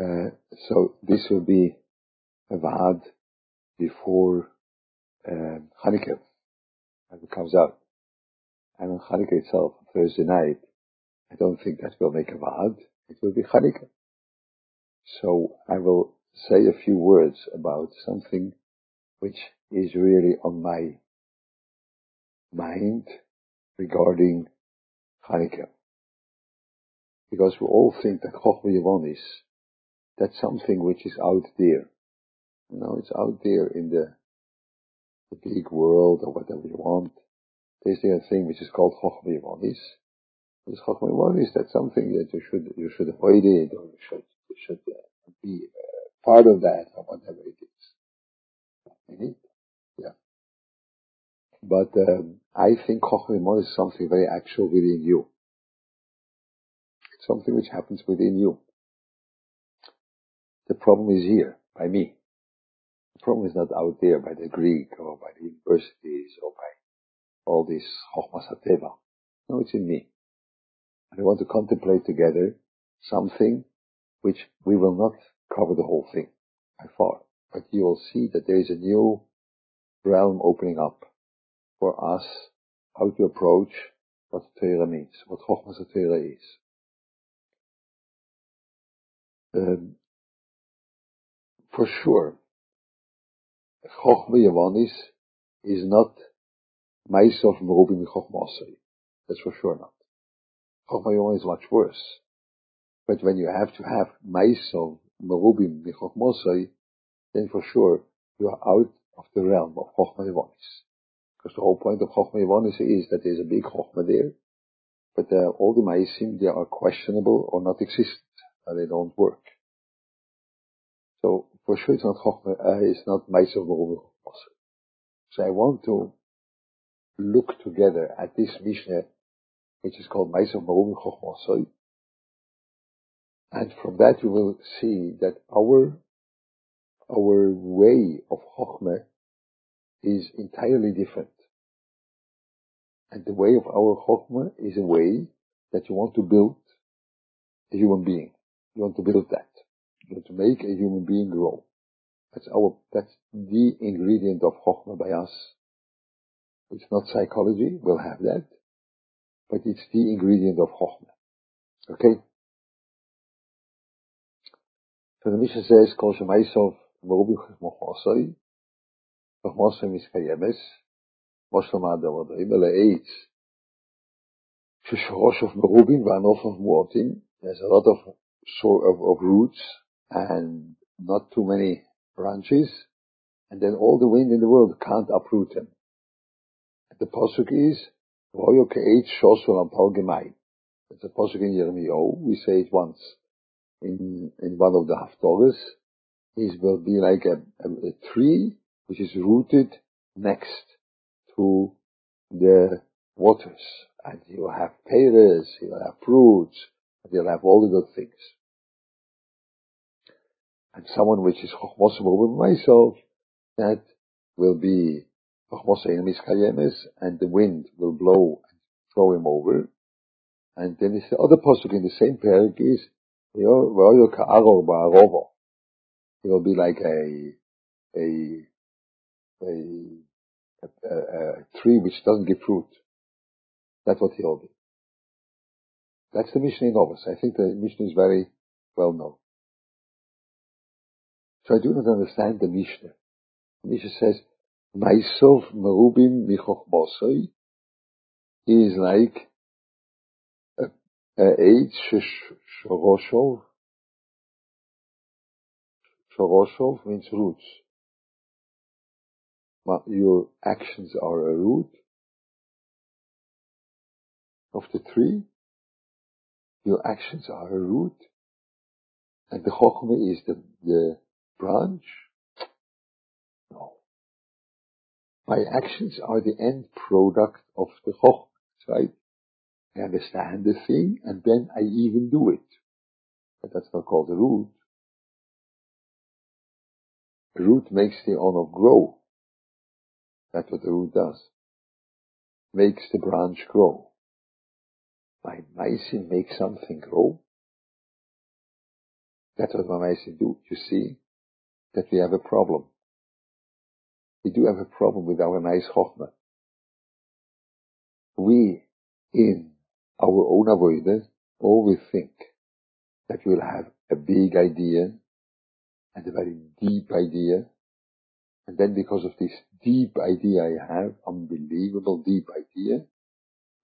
Uh, so this will be a vad before uh, Hanukkah, as it comes out. And on Hanukkah itself, Thursday night, I don't think that will make a vad. It will be Hanukkah. So I will say a few words about something which is really on my mind regarding Hanukkah. Because we all think that Chochmah is that's something which is out there. You know, it's out there in the, the big world or whatever you want. There's the thing which is called Yevonis. This Chochmah Yevonis, that's something that you should, you should avoid it or you should, you should uh, be uh, part of that or whatever it is. Yeah. But um, I think Yevonis is something very actual within you. It's something which happens within you. The problem is here, by me. The problem is not out there by the Greek or by the universities or by all this Chochmas HaTeva. No, it's in me. And we want to contemplate together something which we will not cover the whole thing by far, but you will see that there is a new realm opening up for us how to approach what Torah means, what Chochmas Torah is. Um, for sure, Chochma Yavanis is not Maisof Merubim Chochmasai. That's for sure not. Chochma Yavanis is much worse. But when you have to have Maisof Merubim Chochmasai, then for sure you are out of the realm of Chochma Yavanis. Because the whole point of Chochma Yavanis is that there's a big Chochma there, but uh, all the Maisim, they are questionable or not existent, and they don't work. For sure it's not Chochmah, uh, it's not Meiser Merubim So I want to look together at this Mishnah, which is called Meiser Merubim Chochmah and from that you will see that our our way of Chochmah is entirely different. And the way of our Chochmah is a way that you want to build a human being. You want to build that to make a human being grow. That's our, that's the ingredient of Chokhmah by us. It's not psychology, we'll have that, but it's the ingredient of Chokhmah. Okay? So the Mishnah says, Kol Shemaisov Merubi Chachmachosoi, Chachmosoi Miskayemes, Moshlam Adam Odoim, Ele Eitz, Shishorosh of Merubim, Vanof of Muotim, there's a lot of, of, of roots, and not too many branches, and then all the wind in the world can't uproot them. The pasuk is Shosul. It's a pasuk in Yirmiyahu. We say it once in in one of the haftorahs. It will be like a, a, a tree which is rooted next to the waters, and you'll have pears, you'll have fruits, and you'll have all the good things and someone which is chochmos myself, that will be chochmos and the wind will blow and throw him over. And then it's the other pasuk in the same parak is, he will be like a, a, a, a, a tree which doesn't give fruit. That's what he'll be. That's the Mishnah in Novus. I think the Mishnah is very well known. So I do not understand the Mishnah. The Mishnah says, Maisov merubim michochbosoi is like a, a eight shoroshov. Shoroshov means roots. Your actions are a root of the tree. Your actions are a root. And the chokhmah is the, the branch? No. My actions are the end product of the Chokhmah, right? I understand the thing and then I even do it. But that's not called the root. The root makes the honor grow. That's what the root does. Makes the branch grow. My mycin makes something grow. That's what Mamaisi do. You see that we have a problem. We do have a problem with our nice Chochmah. We, in our own avoidance, always think that we'll have a big idea and a very deep idea. And then because of this deep idea I have, unbelievable deep idea,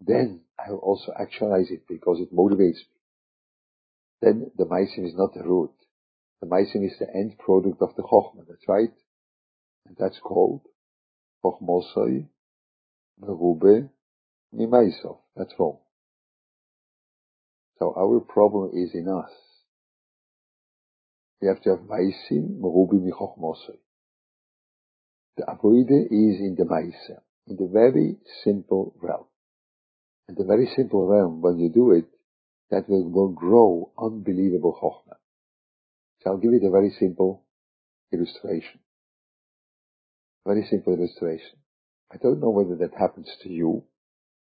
then I will also actualize it because it motivates me. Then the Maisim is not the root. The Maisim is the end product of the Chochmah, that's right. And that's called Chochmosoi Merube Mimaisov. That's wrong. So our problem is in us. We have to have Maisim Merubi Michochmosoi. The Avoide is in the Maisa, in the very simple realm. And the very simple realm, when you do it, that will, will grow unbelievable Chochmah. So I'll give you a very simple illustration. Very simple illustration. I don't know whether that happens to you.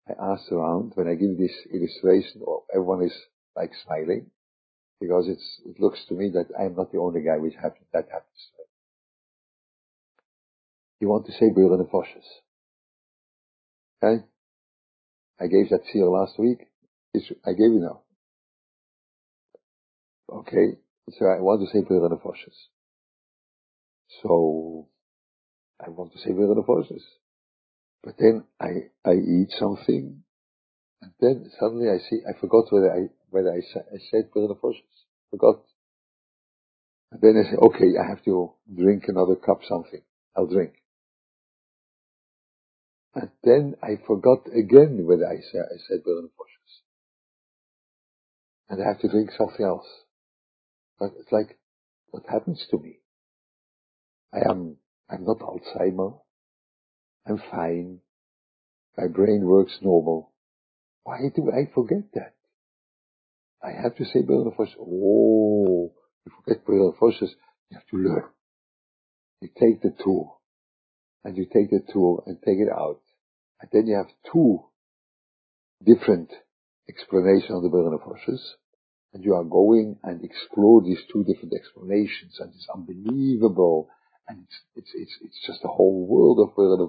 I asked around when I give this illustration, everyone is like smiling because it's, it looks to me that I'm not the only guy which happens, that happens. You want to say Beuren and Foshes. Okay? I gave that seal last week. It's, I gave you now. Okay. So I want to say and Foshes. So I want to say and Foshes. But then I, I eat something and then suddenly I see, I forgot whether I, whether I, I said Beuren and Foshes. Forgot. And then I say, okay, I have to drink another cup something. I'll drink. And then I forgot again whether I said, I said and Foshes. And I have to drink something else. But it's like, what happens to me? I am, I'm not Alzheimer. I'm fine. My brain works normal. Why do I forget that? I have to say Foshes. Oh, you forget Foshes. You have to learn. You take the tool and you take the tool and take it out. And then you have two different explanations of the Beuren and you are going and explore these two different explanations and it's unbelievable. And it's, it's, it's, it's just a whole world of Beuren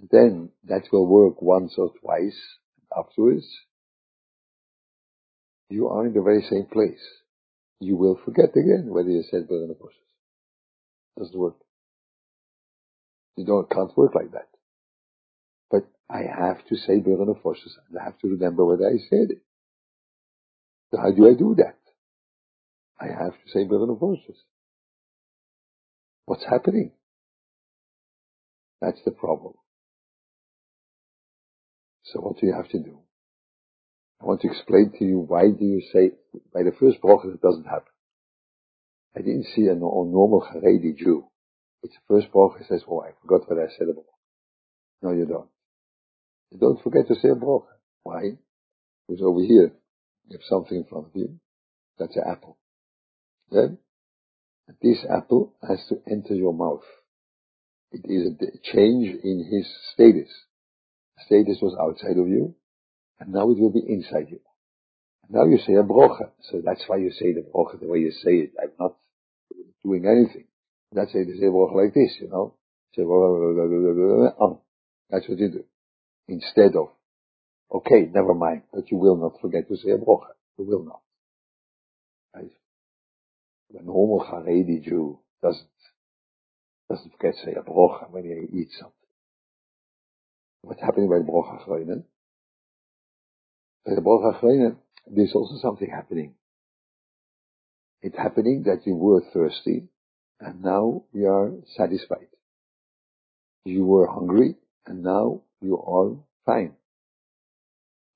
and then that will work once or twice. Afterwards, you are in the very same place. You will forget again whether you said Foshes. Doesn't work. You don't, can't work like that. But I have to say Beuren and Foshes and I have to remember whether I said it. So how do I do that? I have to say and Foshes. What's happening? That's the problem. So what do you have to do? I want to explain to you why do you say by the first bracha it doesn't happen. I didn't see a, normal Haredi Jew. It's the first bracha says, oh, I forgot what I said about. No, you don't. You don't forget to say a bracha. Why? Because over here, you have something in front of you. That's an apple. Then, this apple has to enter your mouth. It is a change in his status. Status was outside of you, and now it will be inside you. Now you say a brocha. So that's why you say the brocha the way you say it. I'm not doing anything. That's why you say brocha like this, you know. That's what you do. Instead of, okay, never mind, but you will not forget to say a brocha. You will not. Right? The normal Haredi Jew doesn't, doesn't forget to say a brocha when he eats something. What's happening by the brocha Chreinen? By the brocha Chreinen, there's also something happening. It's happening that you were thirsty and now you are satisfied. You were hungry and now you are fine.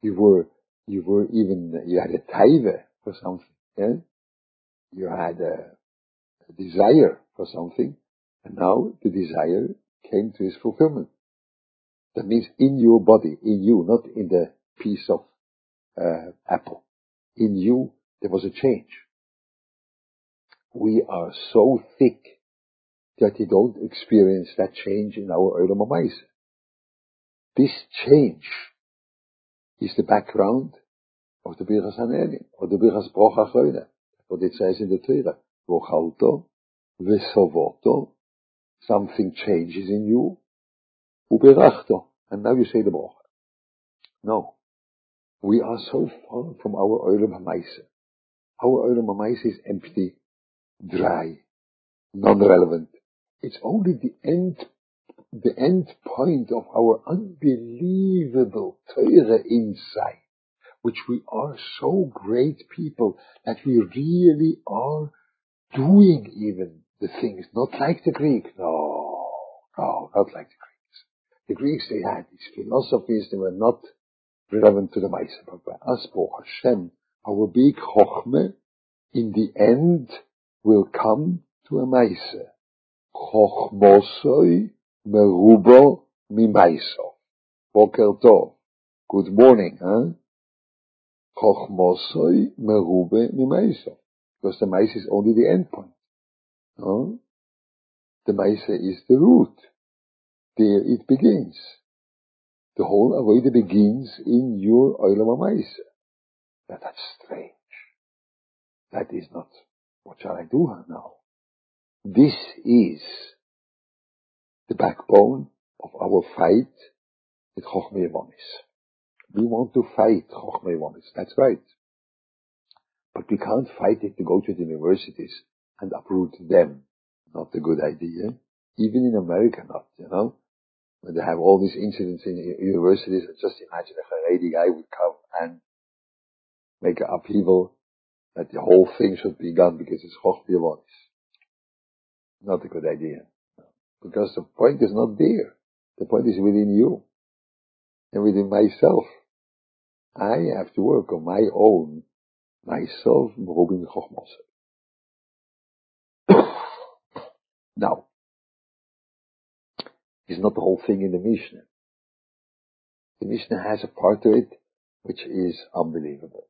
You were, you were even, you had a taiva for something, yeah? You had a, a desire for something and now the desire came to its fulfillment. That means in your body, in you, not in the piece of uh, apple. In you, there was a change. We are so thick that you don't experience that change in our Olam This change is the background of the Birchas Hanelim, or the Birchas Brocha Choyne. But it says in the Torah, Vochalto, Vesovoto, something changes in you, Uberachto, and now you say the bracha. No. We are so far from our Olam HaMaisa. Our Olam HaMaisa is empty, dry, non-relevant. It's only the end, the end point of our unbelievable Torah insight, which we are so great people that we really are doing even the things, not like the Greek. No, no, not like the Greeks. The Greeks, they had these philosophies, they were not relevant to the Maisa. But by us, Baruch Hashem, our big Chochmeh, in the end, will come to a Maisa. Chochmosoi merubo mimaiso. Boker tov. Good morning, huh? Chochmosoi merube mimaiso. Because the Maisa is only the end point. Huh? The Maisa is the root. There it begins. The whole Avodah begins in your Olam HaMaisa. Now that's strange. That is not, what shall I do now? This is the backbone of our fight with Chochmeh We want to fight Chochmeh That's right. But we can't fight it to go to the universities and uproot them. Not a good idea. Even in America not, you know when they have all these incidents in universities, just imagine a lady guy would come and make an upheaval that the whole thing should be done because it's Chochmah Not a good idea. Because the point is not there. The point is within you and within myself. I have to work on my own, myself, Robin Chochmos. now, is not the whole thing in the Mishnah. The Mishnah has a part to it which is unbelievable.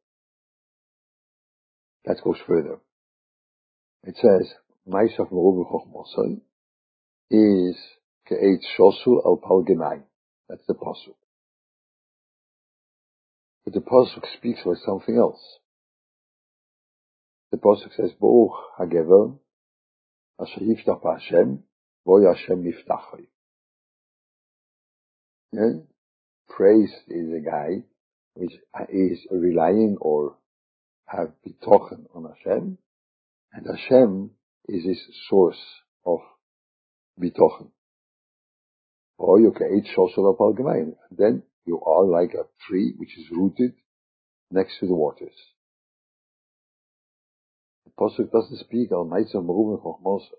That goes further. It says, Maishav Merubu Chochmosai is Ke'et Shosu al Palgenai. That's the Pasuk. But the Pasuk speaks about something else. The Pasuk says, Baruch HaGever, Asher Yiftach Hashem, Voy Hashem Yiftachai. Yeah? Praise is a guy which is relying or have betochen on Hashem, and Hashem is his source of betochen. Or you can eat shosel Then you are like a tree which is rooted next to the waters. The Pasuk doesn't speak nights of Merubim Chochmosah.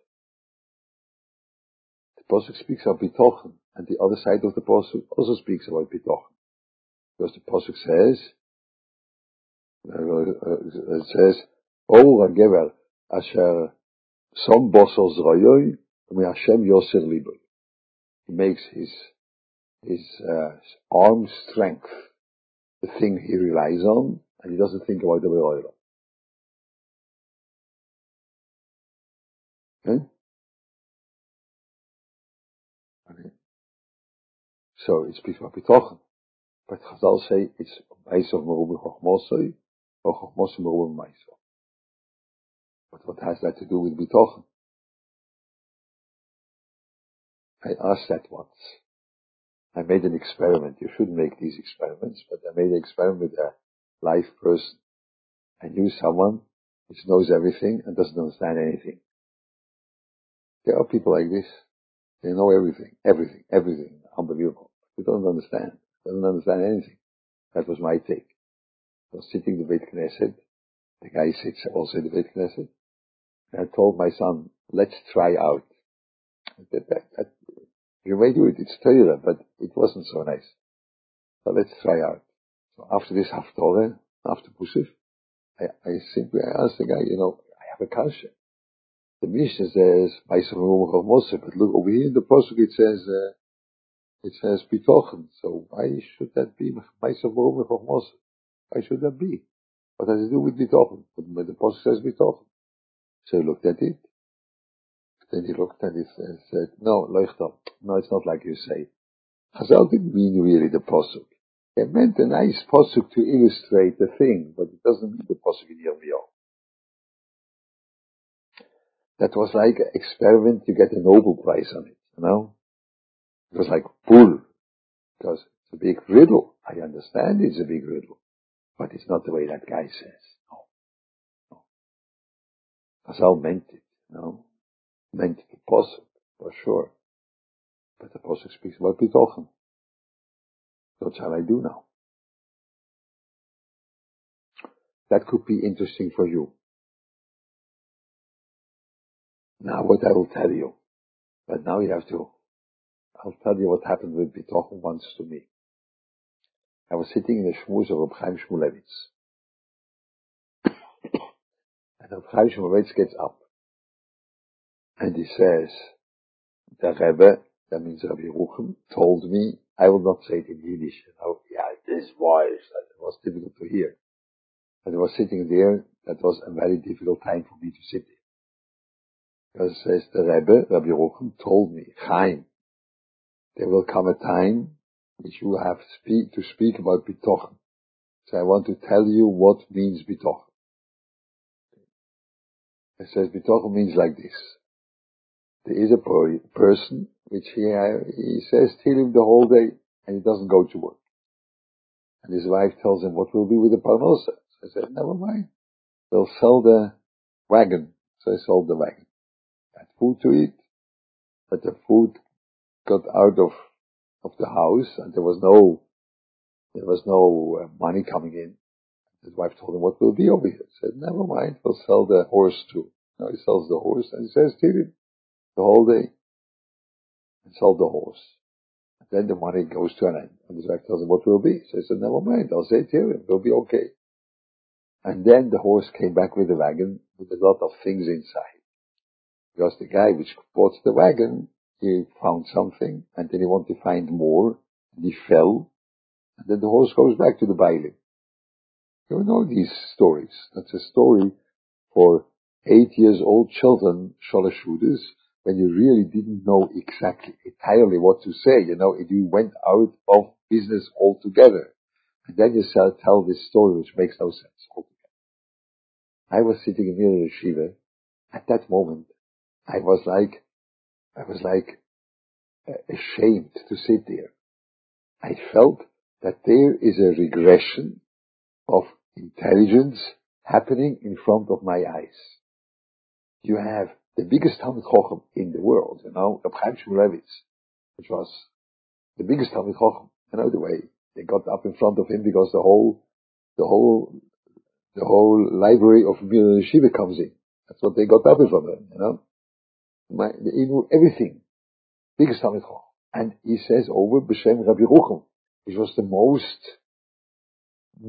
Pasuk speaks of bitochen, and the other side of the Pasuk also speaks about bitochen. Because the Pasuk says, uh, it says, O Gever, asher som bosor zroyoy, mi Hashem yoser liboy. He makes his, his, uh, arm strength the thing he relies on, and he doesn't think about the Beroilo. Okay? So it speaks about bitochen. But Chazal say it's Meisav Merubim Chochmosoi or Chochmosoi Merubim Meisav. But what has that to do with bitochen? I asked that once. I made an experiment. You shouldn't make these experiments, but I made an experiment with a live person. I knew someone which knows everything and doesn't understand anything. There are people like this. They know everything, everything, everything. Unbelievable. They don't understand. They don't understand anything. That was my take. I was sitting in the Beit Knesset. The guy sits also in the Beit Knesset. And I told my son, let's try out. That, that, that, you may do it, it's Torah, but it wasn't so nice. So let's try out. So after this Haftorah, after Pusif, I, I simply asked the guy, you know, I have a kasha. The Mishnah says, but look over here in the Pasuk it says, uh, it says Bitochen. So why should that be Maisav of Moshe? Why should that be? What does it do with Bitochen? But the Pasuk says Bitochen. So he looked at it. Then he looked at it and said, no, Leuchtam. No, it's not like you say. Chazal didn't mean really the Pasuk. It meant a nice Pasuk to illustrate the thing, but it doesn't mean the Pasuk in Yirmiyahu. that was like an experiment to get a Nobel Prize on it, you know? It was like bull, because it's a big riddle. I understand it's a big riddle, but it's not the way that guy says. No. no. Chazal meant it, you Meant the posuk, for sure. But the posuk speaks about bitochen. What shall I do now? That could be interesting for you. Now what I will tell you, but now you have to, I'll tell you what happened with Bitochen once to me. I was sitting in the shmuz of Reb Shmulevitz. and Reb Shmulevitz gets up. And he says, the Rebbe, that means Rabbi Ruchem, told me, I will not say it in Yiddish, you know, yeah, this voice, it was difficult to hear. And I was sitting there, that was a very difficult time for me to sit there. Because it says the Rebbe, Rabbi Yerucham, told me, Chaim, there will come a time which you have speak, to speak about bitochen. So I want to tell you what means bitochen. It says bitochen means like this. Is a person which he, he says him the whole day and he doesn't go to work. And his wife tells him, what will be with the parnosa? So I said, never mind. They'll sell the wagon. So I sold the wagon had food to eat, but the food got out of of the house, and there was no there was no uh, money coming in. His wife told him, "What will be over here?" He said, "Never mind, we'll sell the horse too." Now he sells the horse, and he says, "Tilly, the whole day," and sold the horse. Then the money goes to an end, and the wife tells him, "What will be?" So he said, "Never mind, I'll say Tilly, it'll be okay." And then the horse came back with the wagon with a lot of things inside. Because the guy which bought the wagon, he found something, and then he wanted to find more, and he fell, and then the horse goes back to the baile. You know these stories. That's a story for eight years old children, sholashudas, when you really didn't know exactly entirely what to say, you know, you went out of business altogether. And then you tell this story which makes no sense altogether. I was sitting in the yeshiva. At that moment, I was like, I was like uh, ashamed to sit there. I felt that there is a regression of intelligence happening in front of my eyes. You have the biggest Talmud Chochem in the world, you know, Reb Chaim Shmulevitz, which was the biggest Talmud Chochem. You know the way they got up in front of him because the whole, the whole, the whole library of Mir Yeshiva comes in. That's what they got up in front of him, you know my, he knew everything. Biggest Talmud And he says over B'Shem Rabbi Rucham, which was the most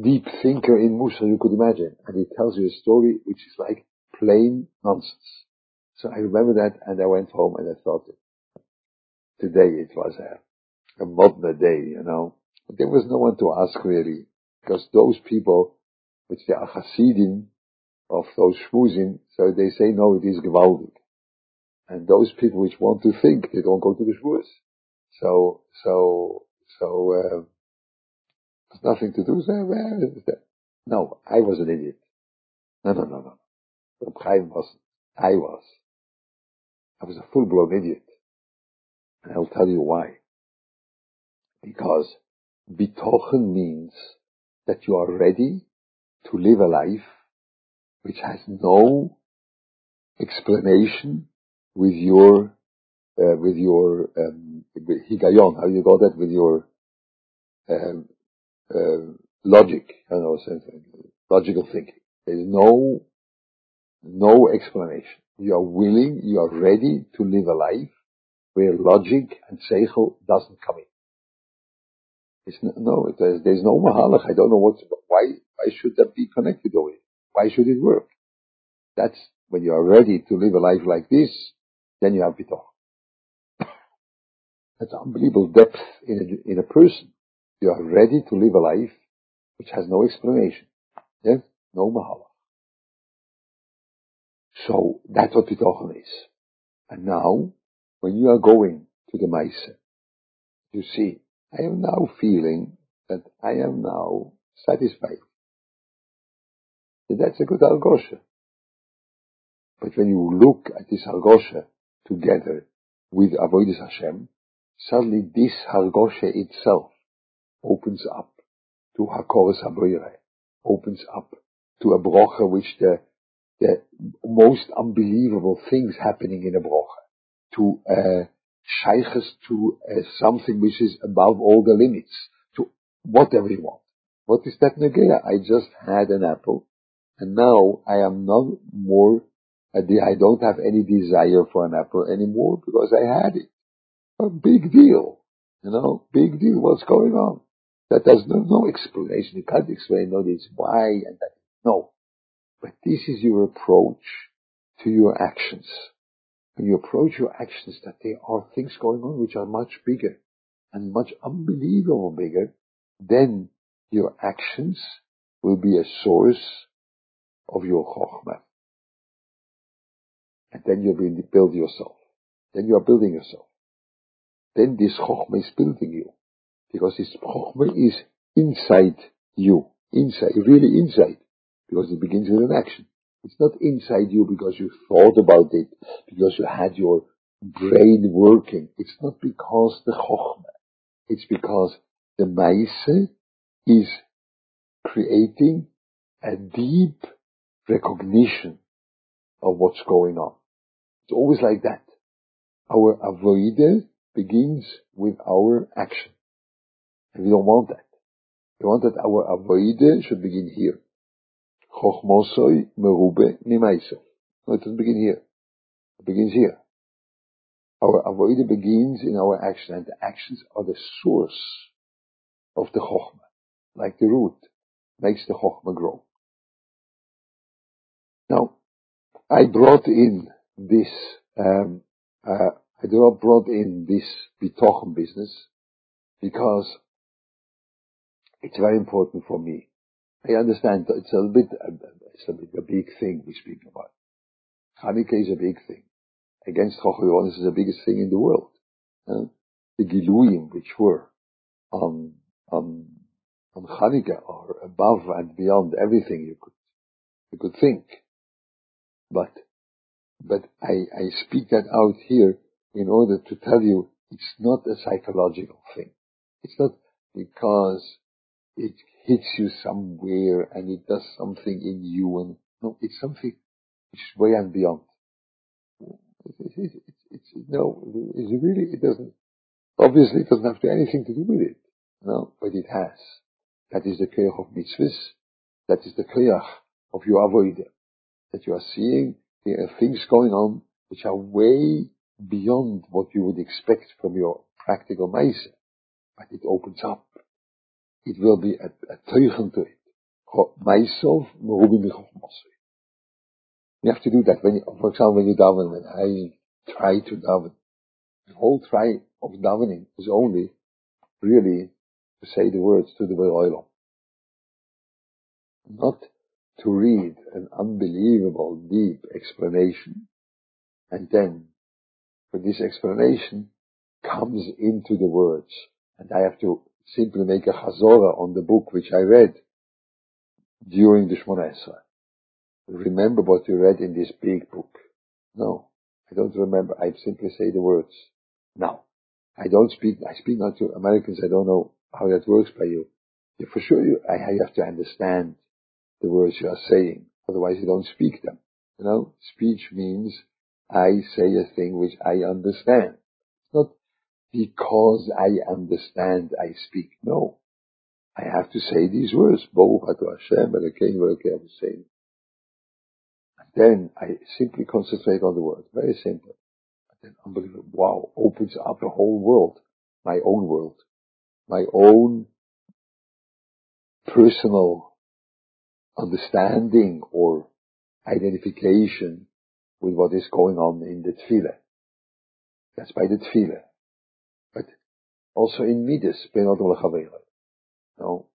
deep thinker in Musa you could imagine. And he tells you a story which is like plain nonsense. So I remember that and I went home and I thought, today it was a, a modern day, you know. But there was no one to ask really, because those people, which they are Hasidim of those shmuzim, so they say no, it is gewaldig. And those people which want to think, they don't go to the shvuas. So, so, so, uh, there's nothing to do. That? No, I was an idiot. No, no, no, no. Reb Chaim was, I was. I was a full-blown idiot. And I'll tell you why. Because bitochen means that you are ready to live a life which has no explanation with your uh, with your um, higayon, how you got that with your um, uh, logic, don't know, logical thinking. There is no no explanation. You are willing, you are ready to live a life where logic and seichel doesn't come in. It's no, no there's, there's no mahalach. I don't know what, why, why should that be connected over it? Why should it work? That's when you are ready to live a life like this, then you have bitoch. That's unbelievable depth in a, in a person. You are ready to live a life which has no explanation. Yes? No mahala. So that's what bitochen is. And now, when you are going to the Maisa, you see, I am now feeling that I am now satisfied. that's a good algosha. But when you look at this Hargosha together with Avoidus Hashem, suddenly this Hargosha itself opens up to Hakoras Haboire, opens up to a brocha which the, the most unbelievable things happening in a brocha, to uh, to uh, something which is above all the limits, to whatever you want. What is that negea? I just had an apple, and now I am not more, uh, I don't have any desire for an apple anymore because I had it. A big deal, you know, big deal. What's going on? That has no, no explanation. You can't explain, no, this why and that. No. But this is your approach to your actions. When you approach your actions that there are things going on which are much bigger and much unbelievable bigger, then your actions will be a source of your chokhmah. And then you will build yourself. Then you are building yourself. Then this chokhmah is building you. Because this chokhmah is inside you. Inside, really inside. Because it begins with an action. It's not inside you because you thought about it, because you had your brain working. It's not because the chokhmah. It's because the maise is creating a deep recognition of what's going on. It's always like that. Our avoide begins with our action. And we don't want that. We want that our avoide should begin here. Chochmosoi merube mimaiso. No, it doesn't begin here. It begins here. Our avoide begins in our action, and the actions are the source of the chokhmah, like the root makes the chokhmah grow. Now, I brought in this, um, uh, I brought in this bitochen business because it's very important for me. I understand it's a bit, it's a, bit a big thing we speak about. Hanukkah is a big thing. Against Chochmah is the biggest thing in the world. Uh, the Giluyim, which were on, on, on Hanukkah are above and beyond everything you could, you could think. But, but I, I speak that out here in order to tell you it's not a psychological thing. It's not because it hits you somewhere and it does something in you and no, it's something which is way and beyond. It's, it's, it's, it's no, it really, it doesn't, obviously it doesn't have to anything to do with it. No, but it has. That is the koyach of mitzvahs. That is the koyach of your avodah. That you are seeing are uh, things going on which are way beyond what you would expect from your practical maise. But it opens up it will be a, a teugen to it. Myself, You have to do that when, you, for example, when you daven, when I try to daven, the whole try of davening is only really to say the words to the Beroilom. Not to read an unbelievable deep explanation and then for this explanation comes into the words and I have to simply make a chazorah on the book which I read during the Shmona Esrei. Remember what you read in this big book. No, I don't remember. I simply say the words. Now, I don't speak, I speak not to Americans. I don't know how that works by you. For sure, you, I have to understand the words you are saying. Otherwise, you don't speak them. You know, speech means I say a thing which I understand. It's not because I understand I speak. No. I have to say these words. Hashem, And I came, and I came to say. And then I simply concentrate on the word. Very simple. Then unbelievable. Wow. Opens up a whole world. My own world. My own personal understanding or identification with what is going on in the tefillah. That's by the tefillah. But also in Midas, Benod No,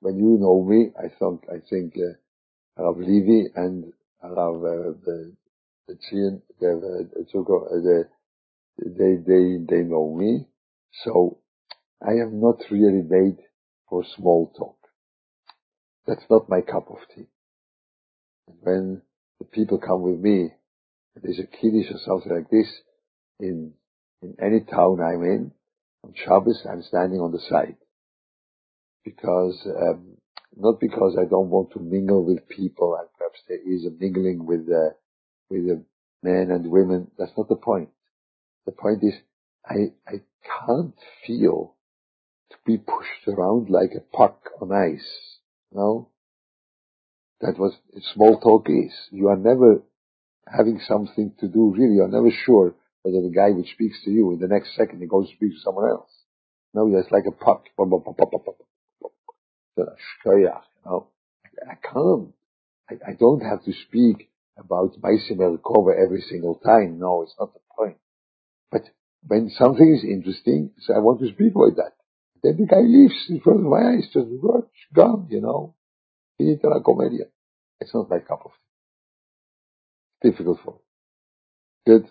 when you know me, I think I think uh, Rav Levi and Rav uh, the the the the they they they know me, so I am not really made for small talk. That's not my cup of tea. And when the people come with me there's a kiddush or something like this in in any town I'm in, on Shabbos, I'm standing on the side. Because, um, not because I don't want to mingle with people and perhaps there is a mingling with, uh, with the men and women. That's not the point. The point is, I, I can't feel to be pushed around like a puck on ice. No? That was, small talk is. You are never having something to do, really. You're never sure whether the guy which speaks to you in the next second he goes to speak to someone else. No, it's like a puck. Know, I can't. I, I don't have to speak about Maisim Elkova every single time. No, it's not the point. But when something is interesting, so I want to speak about that. Then the guy leaves in front of my eyes, just gone, you know. Finita la. It's not my cup of tea. Difficult for me. Good.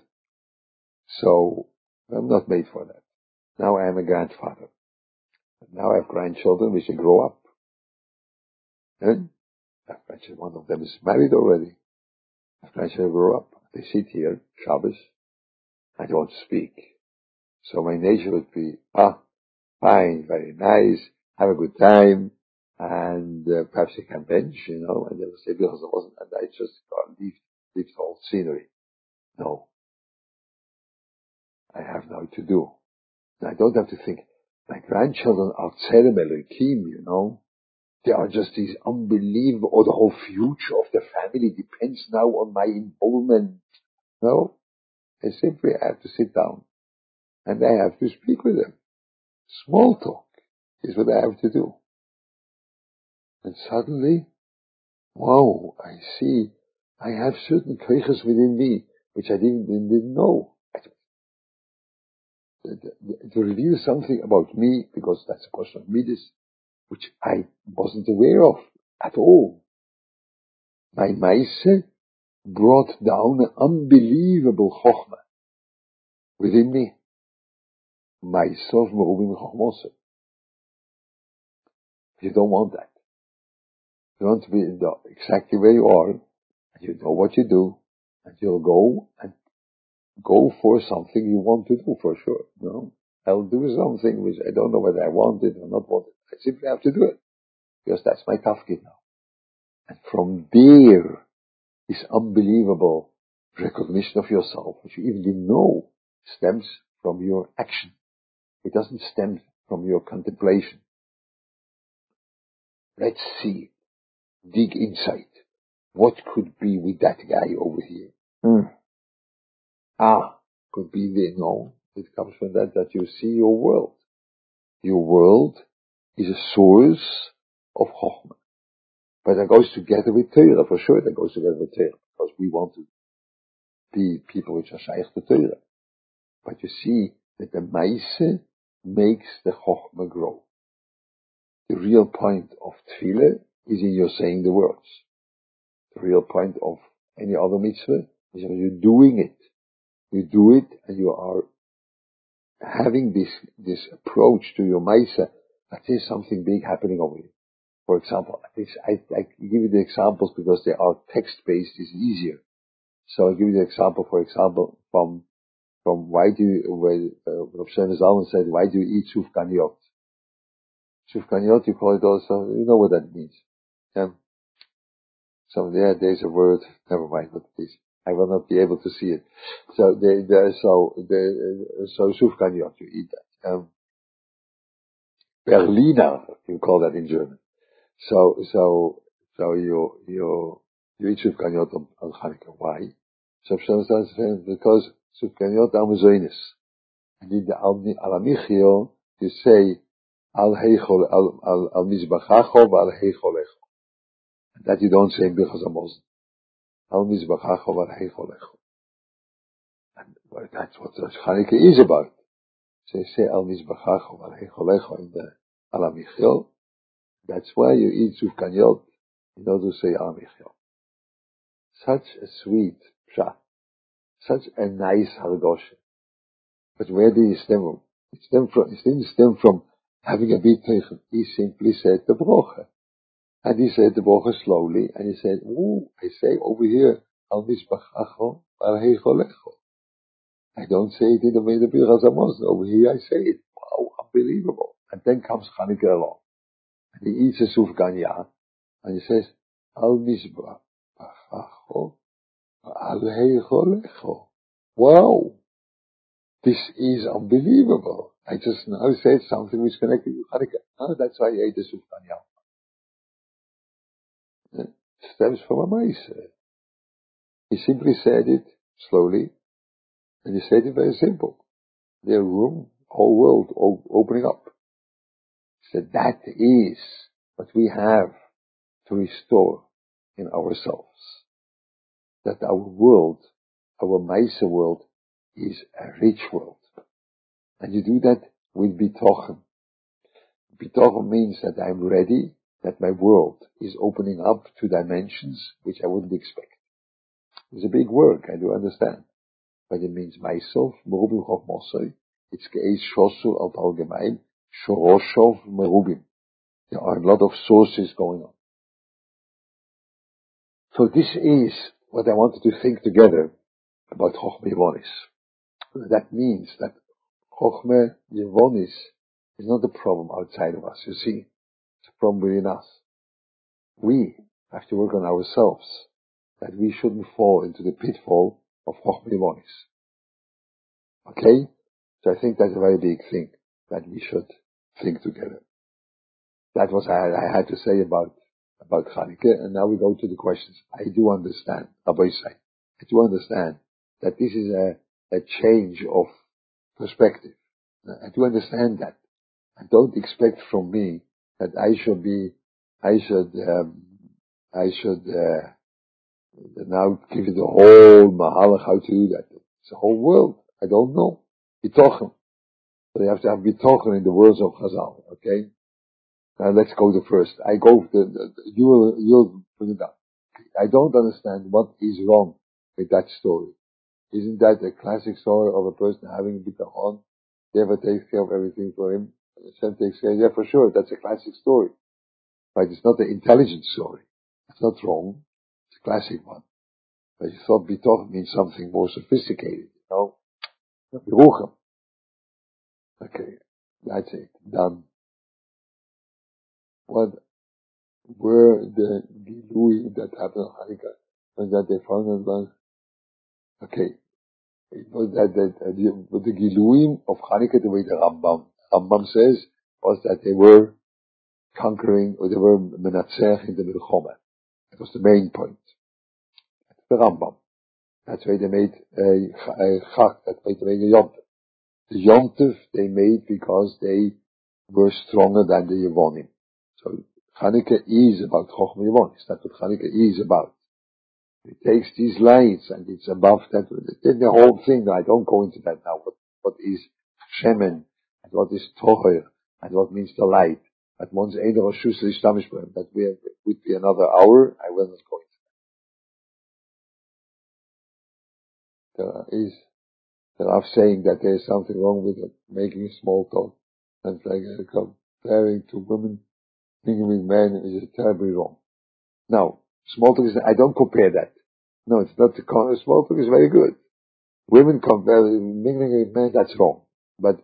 So I'm not made for that. Now I am a grandfather. Now I have grandchildren which should grow up. And grandchildren, one of them is married already. My grandchildren grow up. They sit here, Shabbos, I don't speak. So my nature would be, ah, fine, very nice, have a good time, and uh, perhaps they can bench, you know, and they will say, because I wasn't, and I just got leave, leave the whole scenery. No. I have now to do. And I don't have to think, my grandchildren are Tzelem Elohim, you know. They are just these unbelievable, or the whole future of the family depends now on my involvement. No. I simply have to sit down and I have to speak with them. Small talk is what I have to do. And suddenly, wow, I see I have certain koiches within me which I didn't, didn't know. To reveal something about me, because that's a question of midas, which I wasn't aware of at all. My Maise brought down an unbelievable chokhmah within me. Myself merubim chokhmose. You don't want that. You want to be exactly where you are, and you know what you do, and you'll go and go for something you want to do for sure. You know? I'll do something which I don't know whether I want it or not want it. I simply have to do it. Because that's my tafkid now. And from there, this unbelievable recognition of yourself, which you even didn't know, stems from your action. It doesn't stem from your contemplation. Let's see. Dig inside. What could be with that guy over here? Hmm. Ah, could be the no. It comes from that that you see your world. Your world is a source of Chokhmah. But that goes together with Torah, for sure that goes together with Torah, because we want to be people which are shaykh to Torah. But you see that the Maise makes the Chokhmah grow. The real point of Tefillah is in your saying the words. The real point of any other mitzvah is when you're doing it. You do it and you are having this, this approach to your Maisa that is something big happening over here. For example, I, I give you the examples because they are text-based, it's easier. So I'll give you the example, for example, from, from why do you, where, uh, Zalman said, why do you eat sufganiyot? Sufganiyot, you call it also, you know what that means. Yeah. So there, there's a word, never mind what it is. I will not be able to see it. So they, they so they, so sufganiyot, you eat that. Um, Berliner, you call that in German. So, so, so you, you, you eat sufganiyot on, on Hanukkah. Why? Because sufganiyot are mezoinis. And in the Alamichio, you say, al heichol, al, al, al mizbachacho, al heicholecho. That you don't say in Birchas. Al mizbachacho, al heicholecho. And that's what Hanukkah is about. So you say al mizbachacho, al heicholecho in the Alamichio, that's why you eat sufganiyot in order to say Amichel. Such a sweet pshat, such a nice hargosha. But where did it stem from? It stemmed from, it didn't stem from having a big teichen. He simply said the broche. And he said the broche slowly, and he said, ooh, I say over here, al misbachacho al heicholecho. I don't say it in the way the Birchas Amos. Over here I say it. Wow, unbelievable. And then comes Chanukah along. And he eats a sufganya. And he says, Al misbachacho al heicholecho. Wow. This is unbelievable. I just now said something which connected with Hanukkah. Oh, that's why I ate the sufganya. Stems from a mice. He simply said it slowly, and he said it very simple. Their room, whole world opening up. He said that is what we have to restore in ourselves. That our world, our Maisa world, is a rich world. And you do that with bitochen. Bitochen means that I'm ready, that my world is opening up to dimensions which I wouldn't expect. It's a big work, I do understand but it means myself, merubim. It's ge'ez shosu al talgemein, shoroshov merubim. There are a lot of sources going on. So this is what I wanted to think together about Chochmeh Yevonis. That means that Chochmeh Yevonis is not a problem outside of us, you see. Problem within us. We have to work on ourselves, that we shouldn't fall into the pitfall of Chochmeh Okay? So I think that's a very big thing that we should think together. That was I, I had to say about about Chanukah, and now we go to the questions. I do understand, Rabbi say, I do understand that this is a, a change of perspective. I do understand that. I don't expect from me that I should be, I should, um, I should uh, now give you the whole mahalach how to do that. It's a whole world. I don't know. Bitochen. So you have to have bitochen in the words of Chazal. Okay. Now let's go to first. I go. The, the, you will you'll put it down. I don't understand what is wrong with that story. Isn't that a classic story of a person having bitachon? Never takes care of everything for him. Care. Yeah, for sure. That's a classic story. But it's not an intelligent story. It's not wrong. It's a classic one. But you thought bitoch means something more sophisticated, you know? Okay, that's it. Done. What were the Gilui that happened on Hanukkah? Was that they found it was, okay, it was that, that uh, the, the Giluim of Hanukkah, the way the Rambam, Rambam says, was that they were conquering, or they were menatzech in the Milchoma. That was the main point. That's the Rambam. That's why they made a, a chak, that's why they made a yontif. The yontif they made because they were stronger than the Yevonim. So Chanukah is about Chochmah Yevonis. That's what Chanukah is about. It takes these lines and it's above that. Then the whole thing, I don't go into that now, what, what is Shemen and what is Toher and what means the light. At Mons Eder Roshus That would be another hour. I will not go into there is the Rav saying that there is something wrong with it, making small talk. And like uh, comparing to women, thinking with men is terribly wrong. Now, small talk is, I don't compare that. No, it's not, small talk is very good. Women compare, mingling with men, that's wrong. But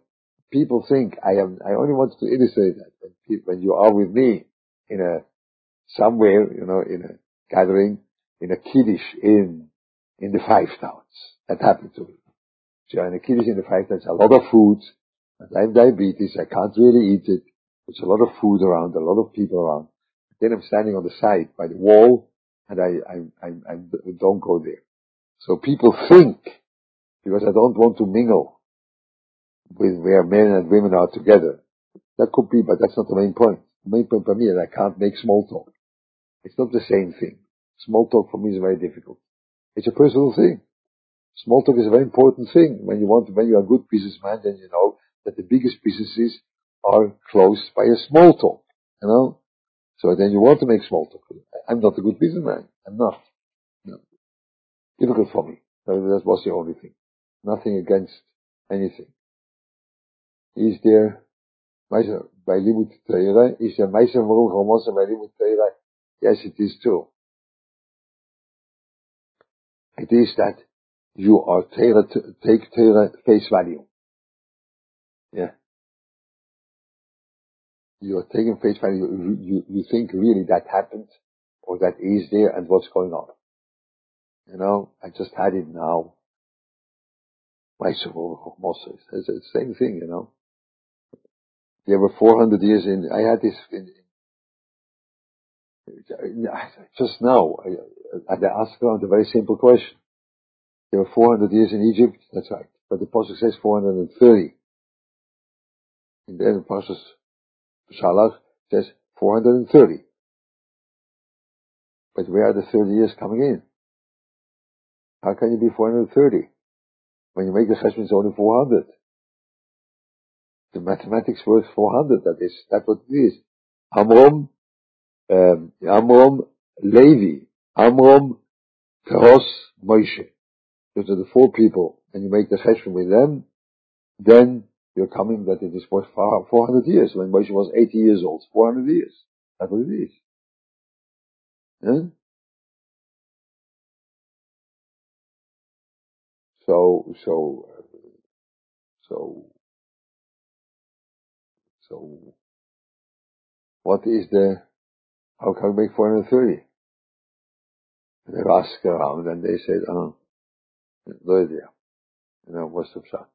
people think, I am, I only wanted to illustrate that. When, people, when you are with me in a, somewhere, you know, in a gathering, in a kiddush in, in the five towns. That happened to me. So in a kiddush in the fact that a lot of food, and I have diabetes, I can't really eat it. There's a lot of food around, a lot of people around. Then I'm standing on the side by the wall, and I, I, I, I don't go there. So people think, because I don't want to mingle where men and women are together. That could be, but that's not the main point. The main point for me is I can't make small talk. It's not the same thing. Small talk for me is very difficult. It's a personal thing. Small talk is a very important thing. When you want, when you are a good businessman, then you know that the biggest businesses are closed by a small talk. You know, so then you want to make small talk. I'm not a good businessman. I'm not. No. Difficult for me. That was the only thing. Nothing against anything. Is Torah? Is er Torah? Yes, it is true. It is that you are take Torah face value. Yeah. You are taking face value. You, you, you think really that happened or that is there and what's going on. You know, I just had it now. It's the same thing, you know. There were 400 years in, I had this in, just now, I, I asked around a very simple question. There were 400 years in Egypt, that's right. But the Pasuk says 430. And then the Pasuk Shalach says 430. But where are the 30 years coming in? How can you be 430? When you make the it's only 400. The mathematics worth 400. That is, that's what it is. Amram, um, Amram, Levi, Amram, Kahos, Moshe. Those are the four people, and you make the cheshbon with them, then you're coming that it is worth 400 years. When Moshe was 80 years old, 400 years. That's what it is. Yeah? So, so, so, so, what is the, how can we make 430? And they asked around and they said, oh, no idea. You know, what's the pshat?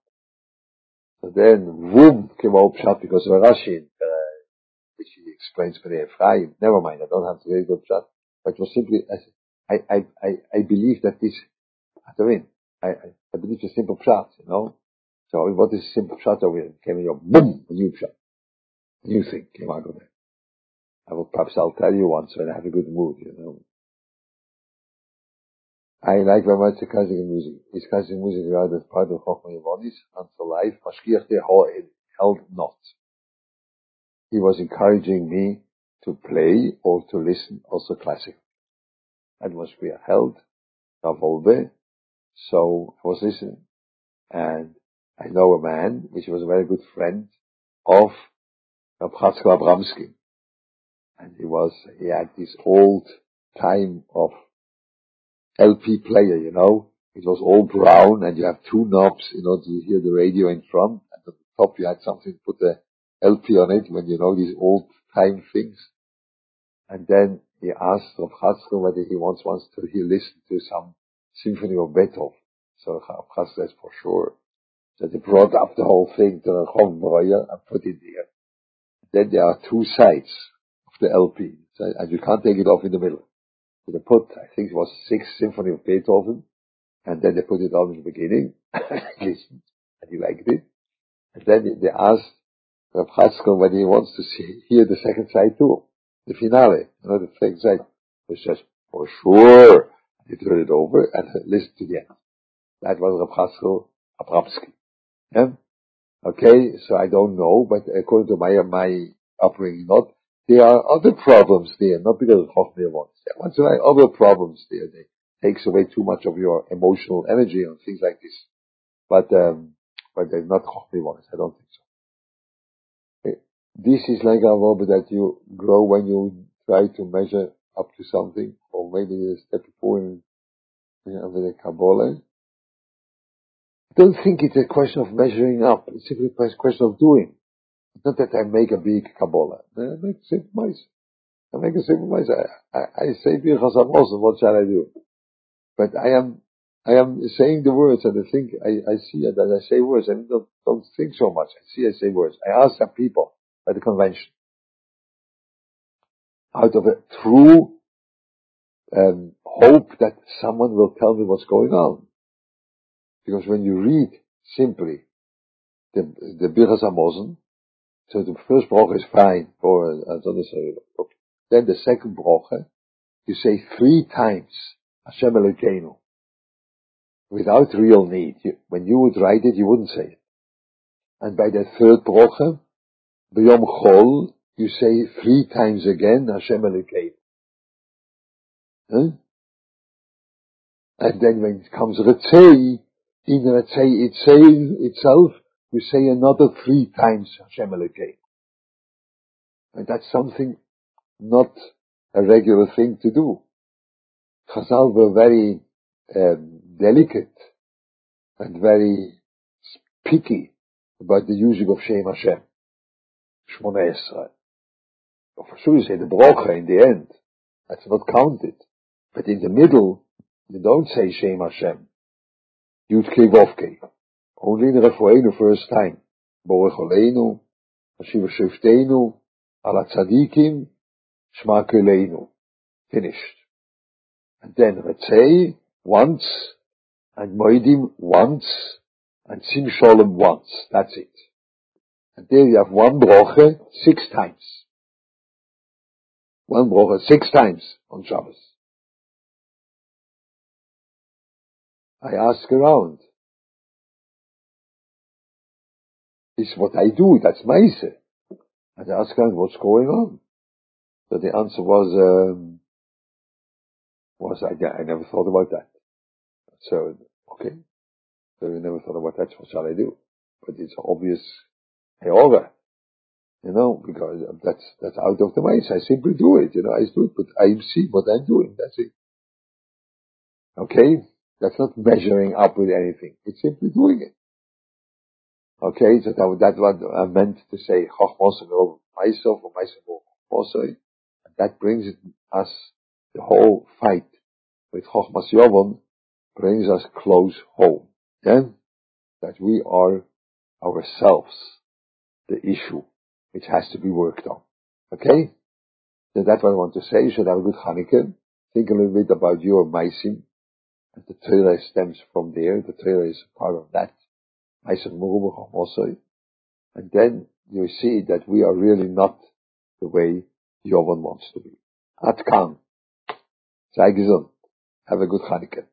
So then, boom, came out pshat because of Rashi, uh, which he explains for the Ephraim. Never mind, I don't have to read the pshat. But it was simply, I, I, I, I believe that this, I mean, I, I, I believe it's a simple pshat, you know. So what is simple pshat over here? Came in your boom, a new pshat. New thing came out of it. I will perhaps I'll tell you once when I have a good mood, you know. I like very much the classical music. Is classical music regarded part of Chochmah Yevonis until life, Mashkiach held not. He was encouraging me to play or to listen also. And Mashkiach held, Rav Wolbe, so I was listening. And I know a man, which was a very good friend of Chatzkel Abramsky. And he was, he had this old time of LP player, you know. It was all brown and you have two knobs in order to hear the radio in front. And at the top you had something to put the LP on it when you know these old time things. And then he asked Rav Chatzkel whether he wants, wants to he listen to some symphony of Beethoven. So Rav says for sure. So they brought up the whole thing to the Breuer and put it there. Then there are two sides of the LP. So, and you can't take it off in the middle. So they put, I think it was Sixth Symphony of Beethoven, and then they put it on in the beginning, and he liked it. And then they asked Rav Chatzkel whether he wants to see, hear the second side too, the finale, you know, the second side. He says, for sure. He turned it over and listened to the end. That was Rav Chatzkel Abramsky. Okay, so I don't know, but according to my my upbringing, not there are other problems there, not because of Chochmeh wants. There once in a while, other problems there. They takes away too much of your emotional energy and things like this. But um, but they're not Chochmeh wants. I don't think so. This is like a bit that you grow when you try to measure up to something, or maybe a step before in, in the Kabbalah. Don't think it's a question of measuring up. It's simply a question of doing. It's not that I make a big Kabbalah. I make simple mice. I make a simple mice. I, I, I say Birchas Hamazon, what shall I do? But I am, I am saying the words and I think, I, I see it as I say words and don't, don't think so much. I see I say words. I ask some people at the convention out of a true um, hope that someone will tell me what's going on. Because when you read simply the, the Birchas Hamazon, so the first bracha is fine for uh, Then the second bracha, you say three times Hashem Elokeinu without real need. You, when you would write it, you wouldn't say it. And by the third bracha, B'yom Chol, you say three times again Hashem Elokeinu. Huh? And then when it comes In Retzei itself, you say another three times Hashem Elokeinu. And that's something not a regular thing to do. Chazal were very um, delicate and very picky about the using of Shem Hashem. Shmona Esra. For sure you say the brocha in the end. That's not counted. But in the middle, you don't say Shem Hashem. Yud Kei Vov Kei. Only in the Refuenu first time. Borech Oleinu, Hashiva Shiftenu, Ala Tzadikim, Shma Kuleinu. Finished. And then Retzei, once, and Moedim once, and Sim Sholem once. That's it. And there you have one broche six times. One broche six times on Shabbos. I ask around. It's what I do, that's Maise. And I ask around what's going on. So the answer was, um, was I, I never thought about that. So, okay. So I never thought about that, what shall I do? But it's obvious Heora. You know, because that's, that's out of the mind. I simply do it, you know, I do it, but I see what I'm doing, that's it. Okay? That's not measuring up with anything. It's simply doing it. Okay, so that, that's what I meant to say, myself or. That brings us, the whole fight with Chochmas Yovon brings us close home. Yeah? That we are ourselves the issue which has to be worked on. Okay? So that's what I want to say. You should have a good Hanukkah. Think a little bit about your Maisim the Torah stems from there. The Torah is part of that. also. And then you see that we are really not the way Yovan wants to be. Atkan. Sei. Have a good Hanukkah.